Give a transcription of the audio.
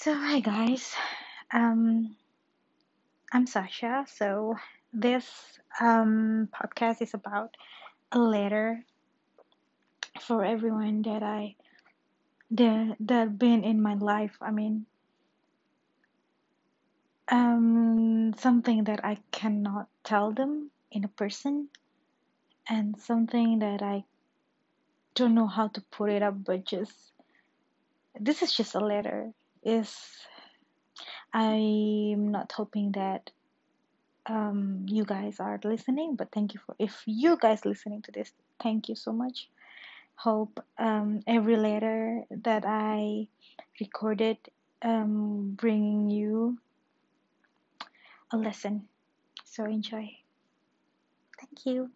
So, hi guys. Um, I'm Sasha. So, this um, podcast is about a letter for everyone that I that that been in my life. I mean, um, something that I cannot tell them in a person, and something that I don't know how to put it up, but just this is just a letter. Is I'm not hoping that um, you guys are listening, but thank you for if you guys listening to this, thank you so much. Hope um, every letter that I recorded um, bringing you a lesson. So enjoy. Thank you.